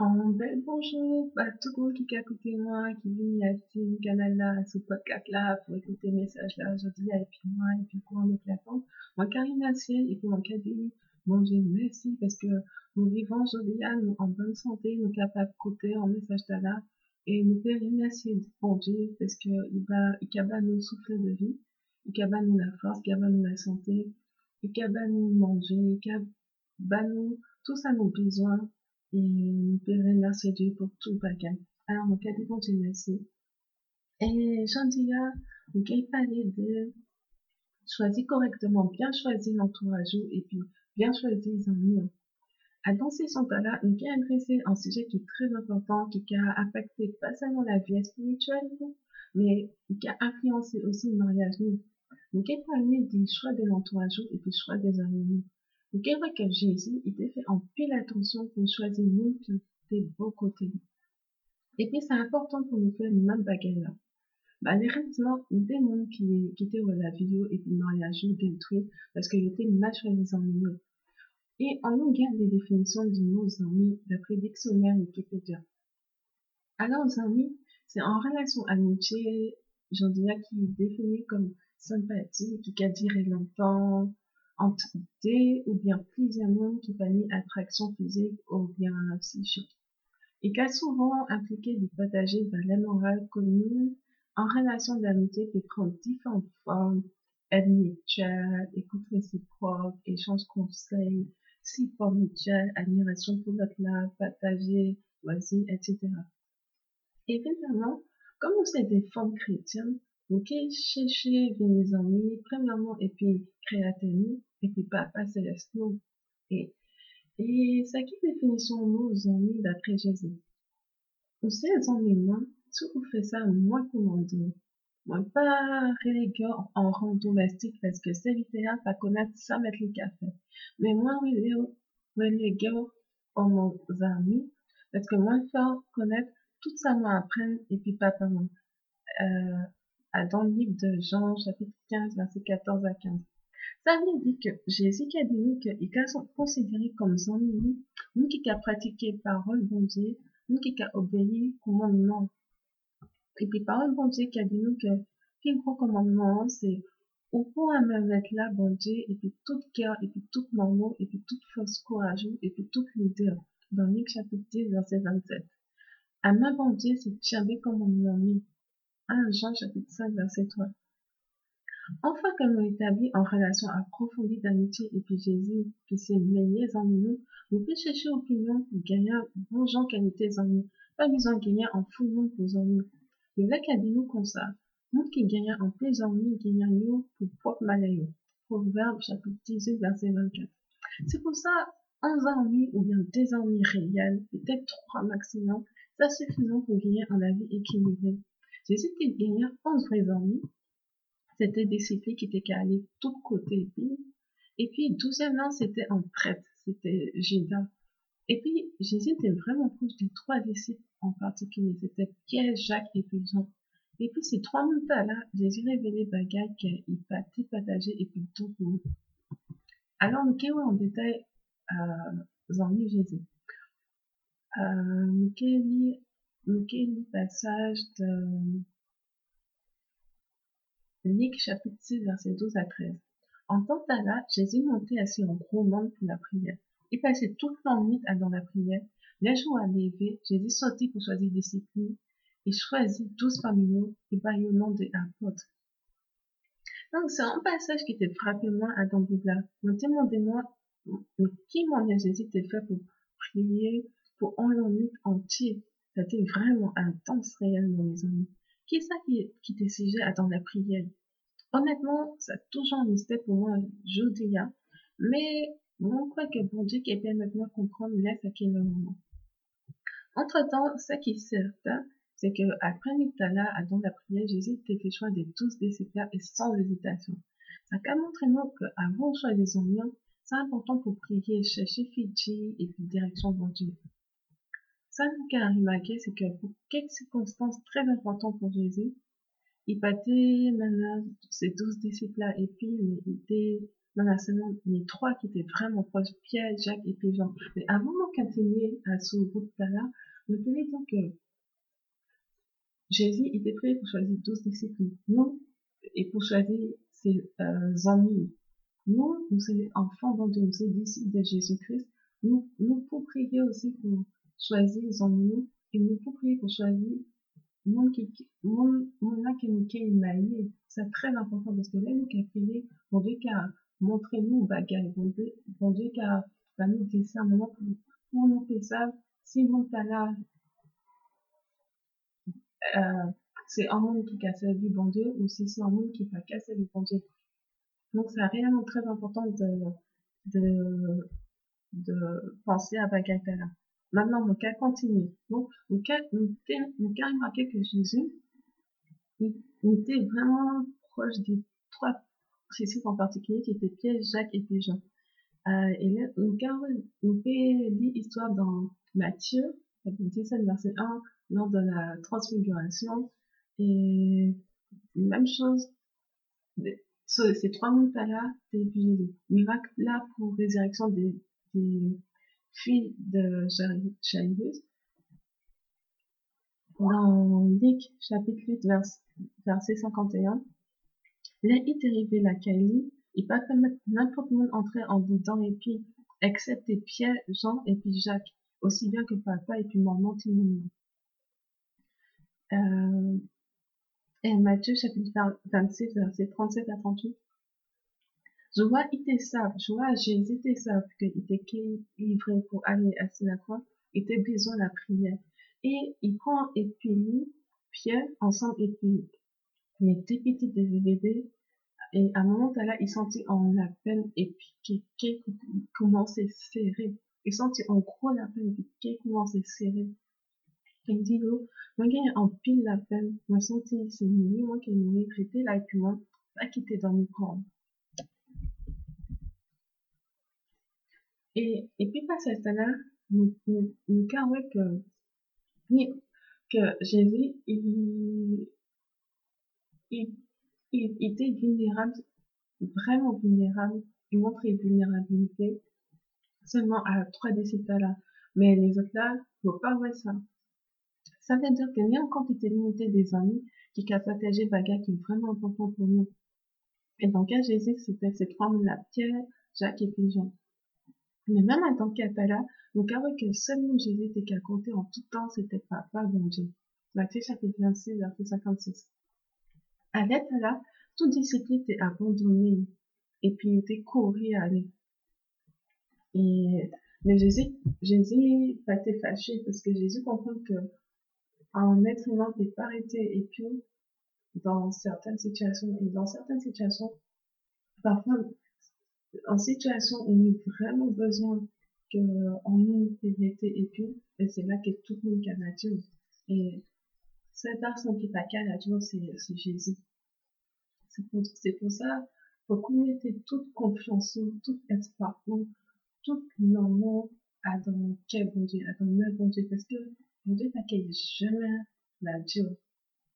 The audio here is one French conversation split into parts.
En bel bonjour. À tout le monde qui à de moi, qui vient à ce canal-là, ce podcast-là, pour écouter le message-là aujourd'hui, et puis moi, et puis quoi en éclatant. Moi, Karine Ciel, et puis mon cadet, bon Dieu, merci, parce que nous vivons aujourd'hui, nous, en bonne santé, nous capables côté en message là, et nous pouvons remercier bon Dieu, parce que il va, il va nous souffler de vie, il va nous la force, il va nous la santé, il va nous manger, il va nous, tout ça nos besoins, et nous pouvons remercier Dieu pour tout bagage. Alors, mon cadet, bon Dieu, merci. Et j'en dis là, pouvez parler de choisir correctement, bien choisir l'entourage et puis bien choisir les amis. Dans ces temps-là, nous pouvons adresser un sujet qui est très important, qui a affecté pas seulement la vie spirituelle, mais qui a influencé aussi le mariage. Nous pouvons parler du choix de l'entourage et puis choix des amis. Nous pouvons que Jésus, a fait en pile attention pour choisir nous qui étaient beaux côtés. Et puis, c'est important pour nous faire le même bagage là. Malheureusement, a des gens qui, qui étaient la vidéo et puis le mariage détruit parce qu'ils étaient mal choisis en milieu. Et on nous garde les définitions du mot amis d'après dictionnaire Wikipédia. Alors, amis, c'est en relation amitié, j'en dirais, qui est défini comme sympathie, qui a duré longtemps, des ou bien plusieurs mondes qui permet attraction physique ou bien psychique. Et qui a souvent impliqué de partager des valeurs morales communes en relation d'amitié qui prend différentes formes, aide mutuelle, écoute réciproque, échange conseils, support mutuel, admiration pour l'autre là, partager, voici, etc. Évidemment, comme êtes des formes chrétiennes, pouvez chercher vos amis, premièrement, et puis créatez-nous, et puis papa céleste nous. Et, et ça qui définition nos amis d'après Jésus? Vous savez, amis, moi, si vous faites ça, moi, comment dire? Moi, pas relégué en rang domestique parce que c'est littéral pas connaître ça mettre le café. Mais moi, relégué en mon amis parce que moi, faire connaître tout ça, moi, apprendre et puis papa, moi. Euh, dans le livre de Jean, chapitre 15, verset 14 à 15. Ça veut dire que Jésus qui a dit nous qu'ils sont considérés comme amis, nous qui a pratiqué parole bon Dieu, nous qui a obéi commandement. Et puis parole bon Dieu qui a dit nous que le gros commandement c'est au point à me mettre là bon Dieu et puis tout cœur et puis tout normal et puis toute force courageuse et puis toute leader dans Luc chapitre 10 verset 27. À ma bon Dieu c'est jamais comme on. 1 Jean chapitre 5 verset 3. Enfin que nous établis en relation approfondie d'amitié et puis Jésus, qui s'est meilleur en nous, nous pouvons chercher opinion pour gagner bon gens qualité en nous. Pas besoin de gagner en fou monde pour en nous. Le vrai a dit nous comme ça. Nous qui gagnons en plus en nous, gagnons nous pour propre malheur. Proverbe chapitre 18 verset 24. C'est pour ça, 11 amis ou bien des amis réels, peut-être trois maximum, c'est suffisant pour gagner en la vie équilibrée. Jésus qui gagnait 11 vrais amis, c'était des disciples qui étaient calés tout côté. Et puis, douzièmement, c'était en traite, c'était Judas. Et puis, Jésus était vraiment proche des trois disciples en particulier. C'était Pierre, Jacques et puis Jean. Et puis, ces trois montagnes-là, Jésus révélait bagaille qu'il partait partager et puis tout le monde. Alors, nous avons en détail, euh, Jésus. Euh, avons le passage de, Luc chapitre 6 verset 12 à 13. En temps là, Jésus montait assis en gros monde pour la prière. Il passait toute la nuit dans la prière. Les jours à Jésus sortit pour choisir des disciples. Il choisit douze parmi nous et par le nom des apôtres. Donc, c'est un passage qui était frappé moi à dans là. Demandez-moi, mais qui m'en a Jésus était fait pour prier pour un long nuit entier? C'était vraiment intense réellement, mes amis. Qui est ça qui, qui était sujet à dans la prière Honnêtement, ça a toujours un mystère pour moi, dis mais on croit que bon Dieu qui permet maintenant comprendre laisse à quel moment. Entre-temps, ce qui est certain, c'est que après à dans la prière, Jésus était le choix des douze disciples et sans hésitation. Ça a montré qu'avant le choix des oignons, c'est important pour prier, chercher Fidji et puis direction bon Dieu. Ça, nous a remarqué, c'est que pour quelques circonstances très importantes pour Jésus, il battait maintenant ses douze disciples-là et puis dans la semaine, les trois qui étaient vraiment proches, Pierre, Jacques et puis Jean. Mais avant mon continuer à ce groupe là, je tenais donc que Jésus était prêt pour choisir 12 disciples. Nous, et pour choisir ses euh, amis. Nous, nous sommes enfants de nous sommes disciples de Jésus-Christ. Nous, nous pouvons prier aussi pour choisir les amis et nous pouvons prier pour choisir mon mon mon c'est très important parce que là nous qui prier bon Dieu qui a montré nous bagaille bon Dieu bon Dieu qui a nous dire ça moment pour, nous faire ça si mon là euh, c'est un monde qui casse du bon Dieu ou si c'est un monde qui va casser le bon Dieu. Donc c'est réellement très important de, de, de penser à Bagatella. Maintenant, mon cas continue. Donc, mon cas, mon cas remarqué que Jésus, il, était vraiment proche des trois disciples en particulier qui étaient Pierre, Jacques et Jean. Euh, et là, mon cas, on peut lire l'histoire dans Matthieu, chapitre 17, verset 1, lors de la transfiguration. Et même chose, ces trois montagnes-là, c'est miracle là pour résurrection des, des filles de Jairus. Dans Luc chapitre 8 verset 51, là est arrivé la Kaili, il pas n'importe monde entrer en dedans et puis excepté Pierre, Jean et puis Jacques, aussi bien que papa et puis maman monde. Euh, et Matthieu chapitre 26 verset 37 à 38. Je vois, il était sable, je vois, Jésus était sable, qu'il était livré pour aller à il était besoin de la prière. Et il prend et puis Pierre, ensemble, et puis était petit des bébés, et à un moment là, il sentit en la peine, et puis qu'il commençait à serrer. Il sentit en gros la peine, et qu'il commençait à serrer. Il dit, oh, moi, j'ai en pile la peine, moi, senti, c'est lui, moi, qui est traité là, et puis moi, pas quitter dans mes corps. Et, et cette là, nous, nous, nous, que, que Jésus, il, il, il, était vulnérable, vraiment vulnérable, il montrait vulnérabilité seulement à trois disciples là. Mais les autres là, faut pas voir ça. Ça veut dire qu'il y a une quantité limitée des amis qui a partagé bagarre qui est vraiment important pour nous. Et dans quel Jésus, c'était ces trois la Pierre, Jacques et puis Jean. Mais même en tant qu'Atala, nous avons que seulement Jésus était qu'à compter en tout temps, c'était papa bon Dieu. Matthieu chapitre 26, verset 56. À là, tout disciple était abandonné, et puis il était couru à aller. Et, mais Jésus, Jésus pas été fâché, parce que Jésus comprend que un être humain peut pas arrêter et puis dans certaines situations et dans certaines situations parfois en situation où on a vraiment besoin que en nous vérité et puis et c'est là que tout le monde a Dieu et cette personne qui qu'à Dieu c'est Jésus c'est pour pour ça faut qu'on mette toute confiance tout espoir tout l'amour à dans quel bon Dieu à dans le bon Dieu parce que Bon Dieu t'accueille jamais la Dieu.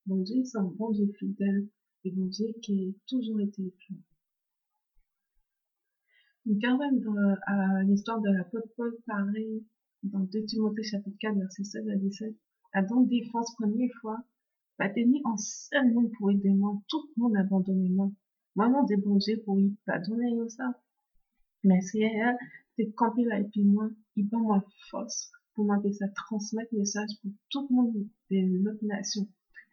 Bon Dieu, c'est un bon Dieu fidèle et bon Dieu qui a toujours été pur. Nous même dans, à l'histoire de l'apôtre Paul pareil dans 2 Timothée chapitre 4 verset 16 à 17. Adam défense première fois, pas tenu en seul monde pour aider moi, tout le monde abandonné moi. Non des bon Dieu pour y pardonner ça. Mais si elle, c'est campé là et puis moi, il va moi force pour m'appeler ça transmettre message pour tout le monde de notre nation.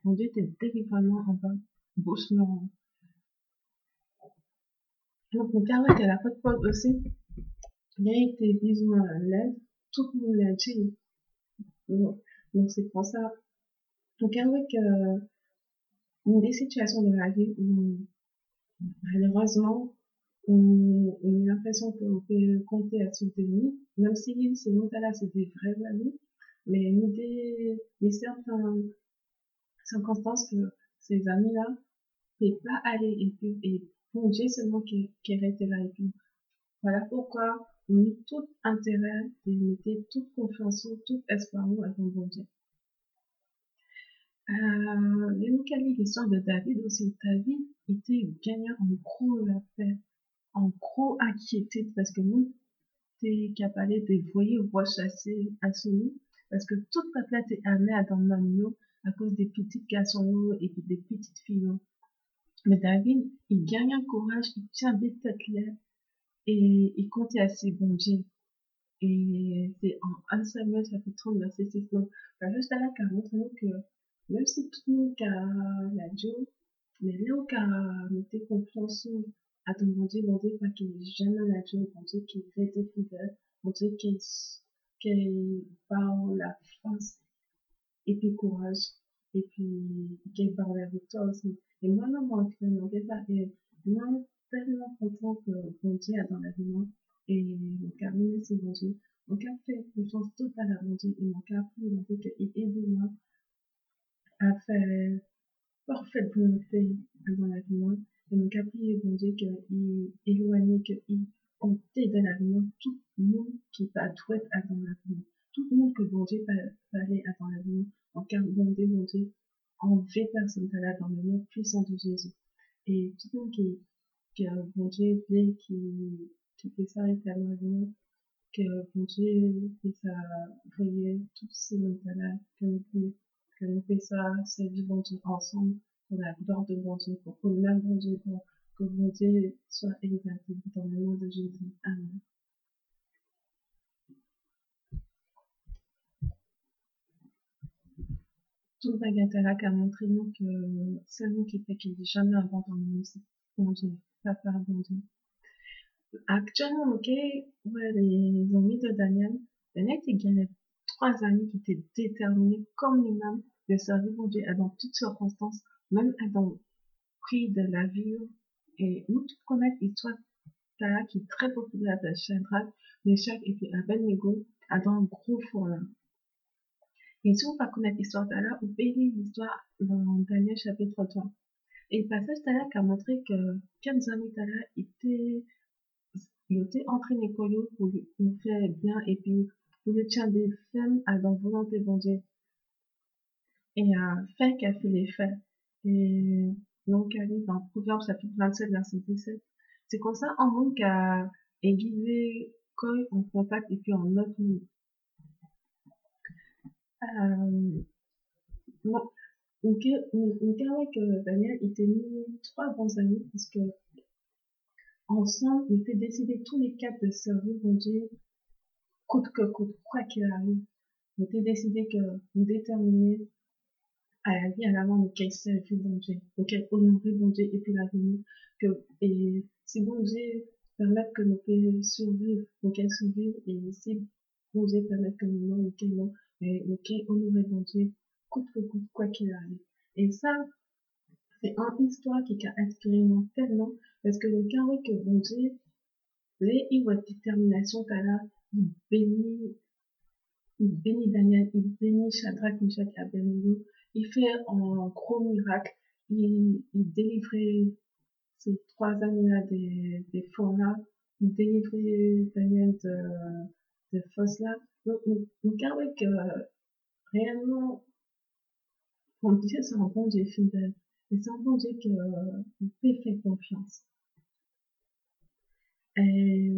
Mon Dieu était délibérément en bas, bouche noire. Donc, mon père était la faute Paul aussi. Il a été besoin à l'aide. Tout le monde l'a dit. Donc, c'est pour ça. Donc, avec, euh, une des situations de la vie où, malheureusement, on, a l'impression qu'on peut compter à son nous, même si ces montagnes-là, c'est des vrais amis, mais nous des, des certaines circonstances que ces amis-là ne peuvent pas aller et bon Dieu seulement qui, qui reste là et puis, voilà pourquoi on met tout intérêt de mettre toute confiance, tout espoir à ton bon Dieu. Euh, l'histoire de David aussi. David était gagnant en gros la paix en gros inquiété parce que nous, t'es capable de voyer rechasser à celui parce que toute la planète est amenée à dans le à cause des petites garçons et des petites filles. Mais David, il gagne un courage, il tient des têtes là et il compte à ses bon Dieu. Et c'est en 1 Samuel chapitre 30 verset 6. Donc, la juste là qui montre nous que même si tout le monde a la Dieu, mais là où a mis confiance à ton bon Dieu, pas qu'il jamais la Dieu, bon Dieu qui est très fidèle, bon Dieu qui qui parle la force et puis courage et puis qui parle la victoire aussi. Et moi, non, finalement, c'est ça. Et moi, tellement content que bon Dieu a dans la vie, et mon cœur c'est bon Dieu. Mon cœur fait confiance totale à mon Dieu et mon prie mon Dieu qu'il aide moi à faire parfaite volonté dans la vie, et mon cœur prie mon Dieu qu'il éloigne, qu'il ôte de la vie, tout le monde qui va être à dans la vie, tout le monde que bon Dieu va aller à dans la vie, mon cœur bon Dieu, enlever personne là dans le nom puissant de Jésus. Et tout le monde qui, bon Dieu, qui, qui fait ça éternellement, que bon Dieu puisse voyer tous ces moments-là, que nous, que nous puissions servir bon Dieu ensemble pour la gloire de bon Dieu, pour que bon Dieu, pour que bon Dieu soit exalté dans le nom de Jésus. Amen. Tout bagatelle qui a montré nous que c'est nous qui fait qu'il n'est jamais abandonné c'est bon Dieu, papa bon Dieu. Actuellement, ok, ouais, les amis de Daniel, Daniel il gagnait trois amis qui étaient déterminés comme lui-même de servir mon Dieu dans toutes circonstances, même dans prix de la vie. Et nous tous connaissons l'histoire qui est très populaire de Shadrach, Meshach et puis Abednego dans un gros four. Et si on va connaître l'histoire là, on lire l'histoire dans Daniel chapitre 3. Et le passage là qui a montré que 15 amis là étaient il était entraîné lui, pour lui faire bien, et puis pour lui tient des femmes à dans volonté bon Dieu. Et un fait qui a fait les faits. Et donc, elle dans Proverbe chapitre 27, verset 17. C'est comme ça, en monde qui a aiguisé Koi en contact et puis en euh, bon, donc, on, que Daniel était mis trois bons amis parce que Ensemble, on fait décider tous les quatre de servir mon Dieu, coûte que coûte, quoi qu'il arrive. On fait décider que nous déterminer à la vie à l'avant de quel servir bon Dieu, de quel honorer bon Dieu et puis la vie, que, et si bon Dieu permet que nous puissions survivre, qu'elle survivre, et si bon Dieu permet que nous non, quel non, mais nous honorer bon Dieu, coûte que coûte, quoi qu'il arrive. Et ça, c'est une histoire qui inspiré moi tellement parce que le carreau que bon Dieu, les il voit détermination là, il bénit, il bénit Daniel, il bénit Shadrach, Meshach et Abednego, il fait un gros miracle, il, il délivrait ces trois amis-là des, des là, il délivrait Daniel de, de là. Donc, nous, carreau que réellement, bon Dieu, c'est un bon Dieu fidèle. Et c'est un bon Dieu que euh, peut confiance. Et,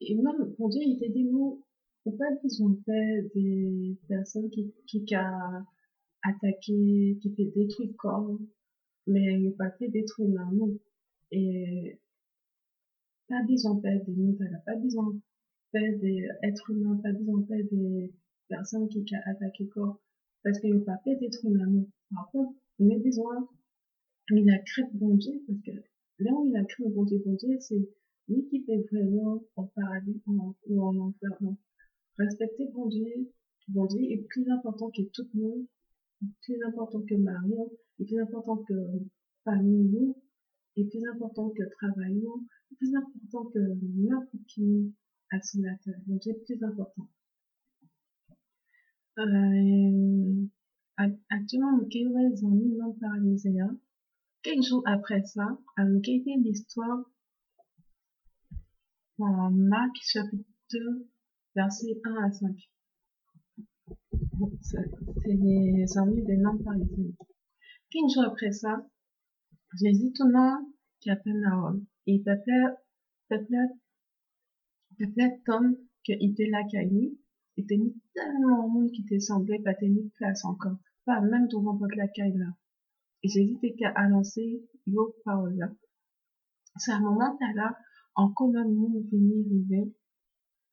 et même, bon Dieu, il t'a dit, nous, on pas besoin de des personnes qui, qui a attaqué, qui fait détruire corps, mais il pas fait détruire l'amour. Et pas besoin de des montagnes, pas besoin des êtres humains, pas besoin faire des personnes qui a attaqué corps parce qu'il n'a pas fait détruire l'amour. Par contre, on a besoin, il a créé bon Dieu, parce que là où il a créé bon Dieu, bon Dieu, c'est lui qui fait vraiment en paradis ou en enfer. respecter bon Dieu, bon Dieu est plus important que tout le monde, plus important que Marion, est plus important que famille est plus important que travail est plus important que n'importe qui à son terre. Bon Dieu est plus important. Euh, actuellement, mon ils ont mis non paralysé. Quelques jours après ça, a l'histoire en Marc chapitre 2, versets 1 à 5. C'est les amis des non paralysés. Quelques jours après ça, Jésus tournant qui Capernaum. Et peuplait, peuplait, peuplait tant qu'il était là qu'à lui. Il était tellement de monde qui te semblait pas tenir place encore. Pas même devant votre lacaille là. Et Jésus qu'à annoncer vos paroles là. C'est un moment là, en colonne nous venir river.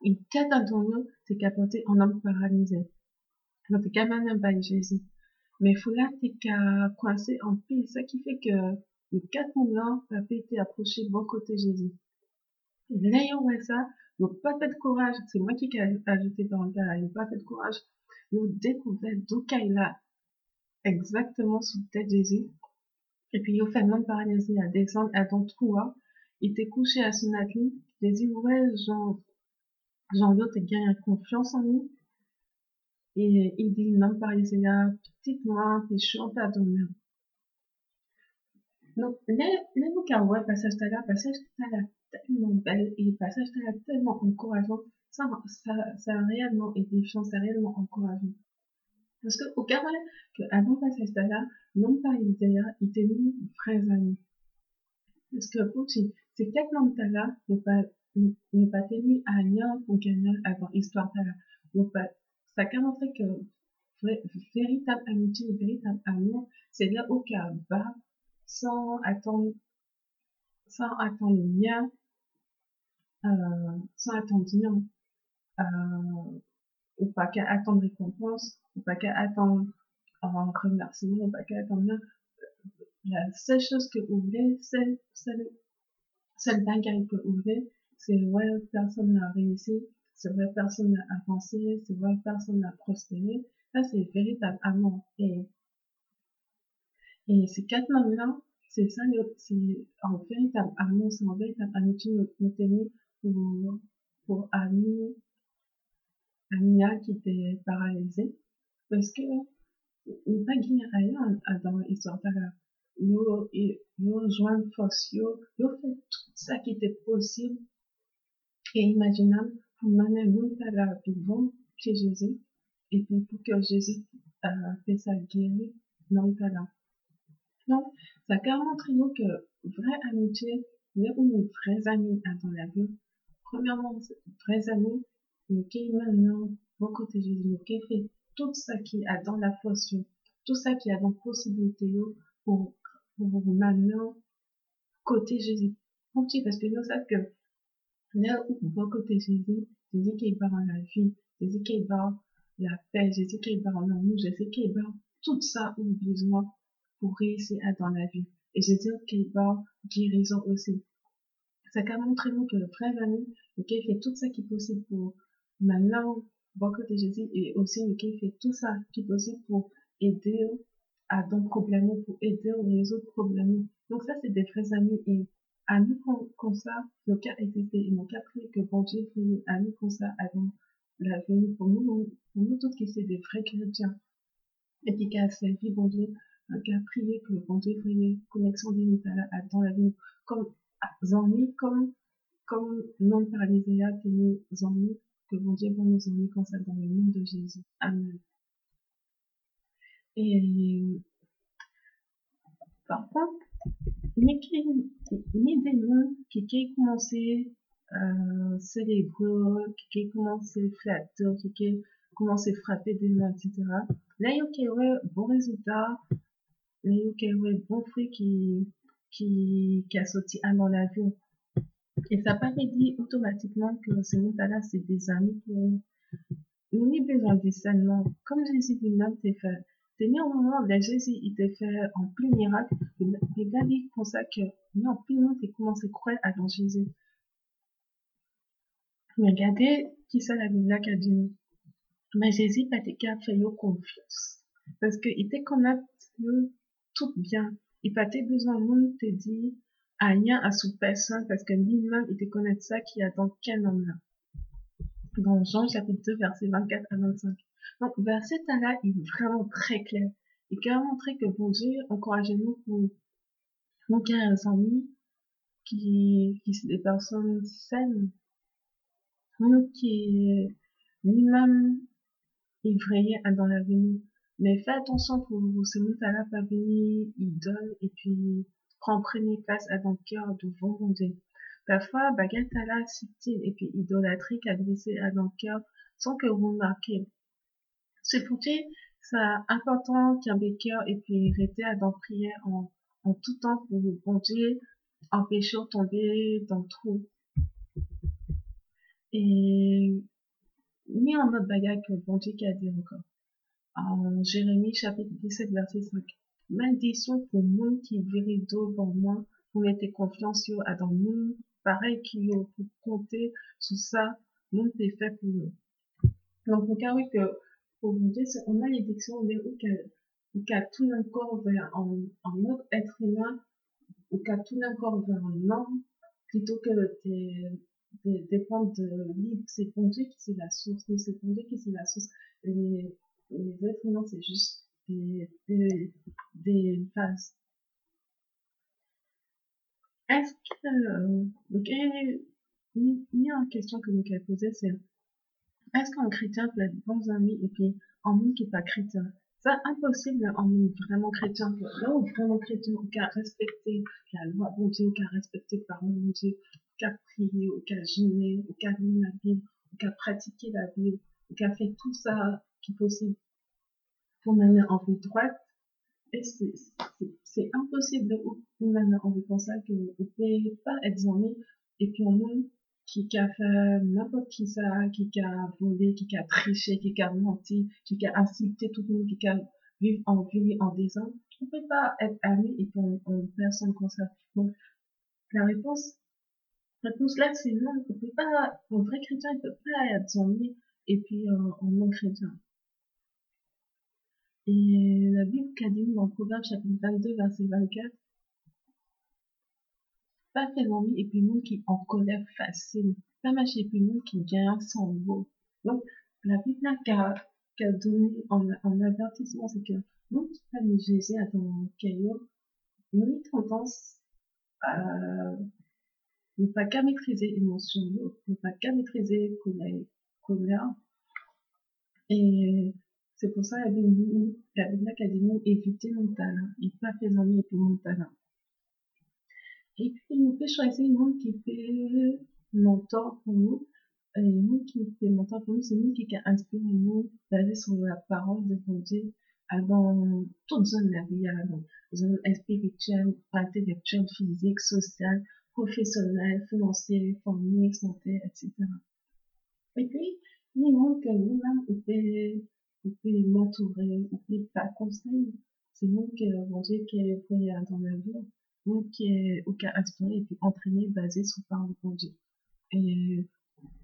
Et quatre d'entre nous, c'est capoté en homme paralysé. Donc, c'est quand même pas Jésus. Mais faut là, t'es qu'à coincer en pile. Ça qui fait que les quatre moulins peuvent été approchés bon côté Jésus. Ouais ça, ils pas fait de courage. C'est moi qui ai ajouté dans le ils pas fait de courage. Ils ont découvert d'où là, exactement sous tête Jésus. Et puis, ils ont fait homme paralysé à descendre à ton trou, Il était couché à son atelier. Jésus, ouais, genre, genre, l'autre, t'es gagné confiance en lui. Et il dit, non, paralysé là, petite moi, pécheur, pardonner. Donc, les, les ouais, passage là, passage tellement belle et passage là, tellement encourageant. Ça, ça, ça a réellement été, ça a réellement encourageant. Parce que, au cas que avant passage là, non pas Isaiah, il était une vrais amis. Parce que, pour ces quatre langues là, n'ont pas, n'est pas tenu à rien pour gagner avant histoire là. Donc, ça montrer que véritable amitié, véritable amour, c'est là au cas bas, sans attendre, sans attendre bien, euh, sans attendre bien, euh, ou pas qu'à attendre récompense, ou pas qu'à attendre un remerciement, ou pas qu'à attendre bien. La seule chose que vous voulez, c'est, seule, seule bagarre que vous voulez, c'est ouais, personne n'a réussi, c'est vrai, personne n'a avancé, c'est vrai, personne n'a prospéré. Ça, c'est véritable amour. Et, et ces quatre langues-là, c'est ça, c'est un véritable amour, c'est un véritable amitié nous pour, pour Ami, Amia qui était paralysée. Parce que, il pas rien dans l'histoire la Nous, nous joindre force, nous fait tout ça qui était possible et imaginable pour mener nous à la devant Jésus et puis pour que Jésus euh, fait sa guérir dans le. Donc, ça a montré nous que vraie amitié, mais on est vrais amis dans la vie. Premièrement, vrais amis, qui maintenant vont côté Jésus, qui fait tout ça qui a dans la force, tout ça qui a dans la possibilité pour, pour maintenant côté Jésus. Parce que nous savons que là où va côté Jésus, Jésus qui est dans la vie, Jésus qui dans la paix, Jésus qui est dans l'amour, Jésus qui dans tout ça où besoin pour réussir dans la vie. Et Jésus qui est dans guérison aussi. Ça a montré nous que le frère ami, qui fait tout ça qui est possible pour maintenant voir côté Jésus et aussi qui fait tout ça qui est possible pour aider à dans problème, pour aider à résoudre problème. Donc ça, c'est des vrais amis et amis comme ça, le cas été, ils n'ont qu'à prier que bon Dieu fait amis comme ça avant la vie pour nous, pour nous tous qui c'est des vrais chrétiens et qui a servi bon Dieu, qui prié que bon Dieu fait connexion d'inutile dans la vie comme amis, comme comme non paralysés que nous amis, que bon Dieu va nous amis comme ça dans le nom de Jésus. Amen. Et par contre, ni des noms qui qui commencé euh, célébreux, qui commencé flatteur, qui commencé frapper des mains, etc. Là, il y a bon résultat, là, il y a bon fruit qui, qui, qui a sorti à dans la vie. Et ça pas dit automatiquement que ces mots-là, c'est des amis pour nous. Nous avons besoin de discernement. Comme Jésus lui-même t'a fait, Tenir au moment où Jésus, il t'a fait en plus miracle, les gars disent pour ça que, ni en plus monde, t'es commencé à croire à dans Jésus. Mais regardez qui ça la Bible qui a dit. Mais Jésus, pas qu'à fait confiance. Parce que il te connaît tout bien. Il pas besoin de monde te dit, à rien à sous personne parce que lui-même, il te connaît ça qui a dans quel homme là. Dans Jean chapitre 2, verset 24 à 25. Donc, verset là il est vraiment très clair. Il a montré que bon Dieu encouragez-nous pour nos amis qui, qui sont des personnes saines. Nous qui, lui-même, effrayés dans la vie. Mais fais attention pour ces mots là pas venir, donnent, et puis, prend premier place à ton cœur de volonté. Parfois, bagatala, subtil et puis idolâtrie qu'a glissé à ton cœur sans que vous remarquiez. Cependant, c'est important qu'un cœur et puis rester à dans prière en, en tout temps pour vous bon Dieu, empêcher de tomber dans le trou. Et, mis en mode bagarre que bon Dieu qui a dit encore. En Jérémie chapitre 17 verset 5. Malédiction pour monde qui d'eau pour moi, pour mettre confiance sur Adam monde, pareil qui pour compter sur ça, monde est fait pour nous. Donc, on oui que, pour vous dire, on a l'édiction, mais où qu'à tout encore vers un, un autre être humain, ou qu'à tout encore vers un homme, plutôt que de, dépendre de libre. C'est bon qui c'est la source, c'est bon qui c'est la source. Les êtres humains, c'est juste des, des, des phases. Est-ce que, euh, donc, il y a une question que pouvez poser, c'est, est-ce qu'un chrétien peut être bon ami et puis un monde qui n'est pas chrétien? C'est impossible en monde vraiment chrétien. Là où vraiment chrétien, qui a respecté la loi bon Dieu, qui a respecté par mon Dieu, qui a prié, qui a gêné, qui a lu la Bible, qui a pratiqué la Bible, qui a fait tout ça qui possible. Pour mener en vie droite, et c'est impossible de mener en vie comme ça que vous pouvez pas être zoné et puis on monde qui a fait n'importe qui ça, qui a volé, qui a triché, qui a menti, qui a insulté tout le monde, qui a vivre en vie en désordre, on peut pas être ami et puis on, personne comme ça. Donc, la réponse, réponse là, c'est non, on peut pas, un vrai chrétien, il peut pas être zoné et puis euh, un non chrétien. Et la Bible qu'a dit dans Proverbe chapitre 22, verset 24, pas fait l'ennui et puis monde qui en colère facile, pas marcher et puis monde qui vient sans mot. Donc, la Bible qu'a qu'a donné en, en avertissement, c'est que nous qui pas nous à ton caillou, nous avons tendance à ne pas qu'à maîtriser l'émotion, ne pas qu'à maîtriser colère, colère. Et c'est pour ça, la Bible, la Bible a dit nous éviter mon talent, et pas fait amis puis mon talent. Et puis, nous peut choisir une monde qui fait mentor pour nous. Et nous qui fait mentor pour nous, c'est nous qui a inspiré nous, basé sur la parole de Dieu, dans toutes zones de la vie, dans zone spirituelle, intellectuelle, physique, sociale, professionnelle, financière, famille, santé, etc. Et puis, nous, monde que nous-mêmes, on peut ou puis m'entourer, ou puis pas conseil. C'est nous qui, mon Dieu, qui est dans la vie, nous qui est, ou qui a inspiré et puis entraîné basé sur de Dieu. Et,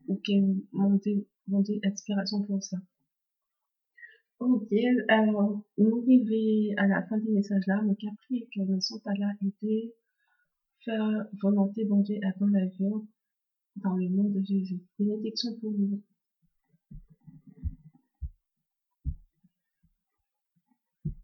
ou qui est monté, monté inspiration pour ça. Ok, alors, nous arrivons à la fin du message là, donc après que le son là été faire volonté bon Dieu avant la vie dans le nom de Jésus. Bénédiction pour vous.